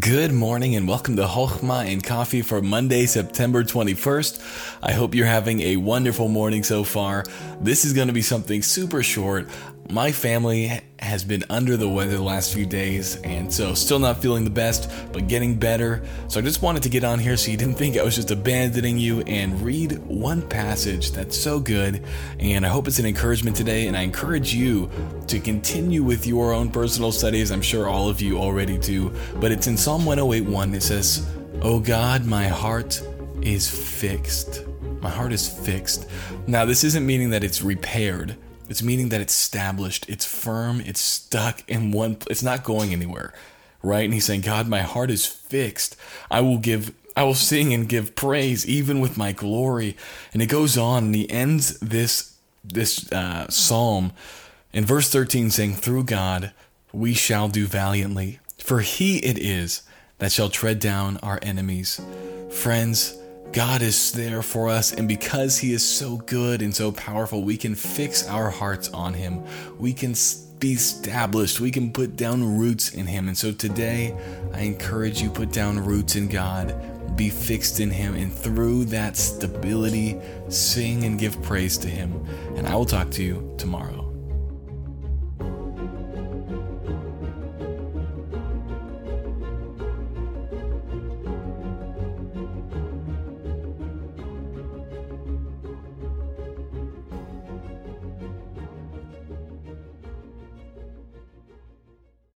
Good morning and welcome to Hochma and Coffee for Monday, September 21st. I hope you're having a wonderful morning so far. This is going to be something super short. My family has been under the weather the last few days, and so still not feeling the best, but getting better. So I just wanted to get on here so you didn't think I was just abandoning you and read one passage that's so good. And I hope it's an encouragement today, and I encourage you to continue with your own personal studies. I'm sure all of you already do, but it's in Psalm 108:1. It says, "Oh God, my heart is fixed." My heart is fixed. Now, this isn't meaning that it's repaired it's meaning that it's established, it's firm, it's stuck in one it's not going anywhere. Right? And he's saying, God, my heart is fixed. I will give I will sing and give praise even with my glory. And it goes on and he ends this this uh, psalm in verse 13 saying, Through God we shall do valiantly, for he it is that shall tread down our enemies. Friends, God is there for us, and because He is so good and so powerful, we can fix our hearts on Him. We can be established. We can put down roots in Him. And so today, I encourage you put down roots in God, be fixed in Him, and through that stability, sing and give praise to Him. And I will talk to you tomorrow.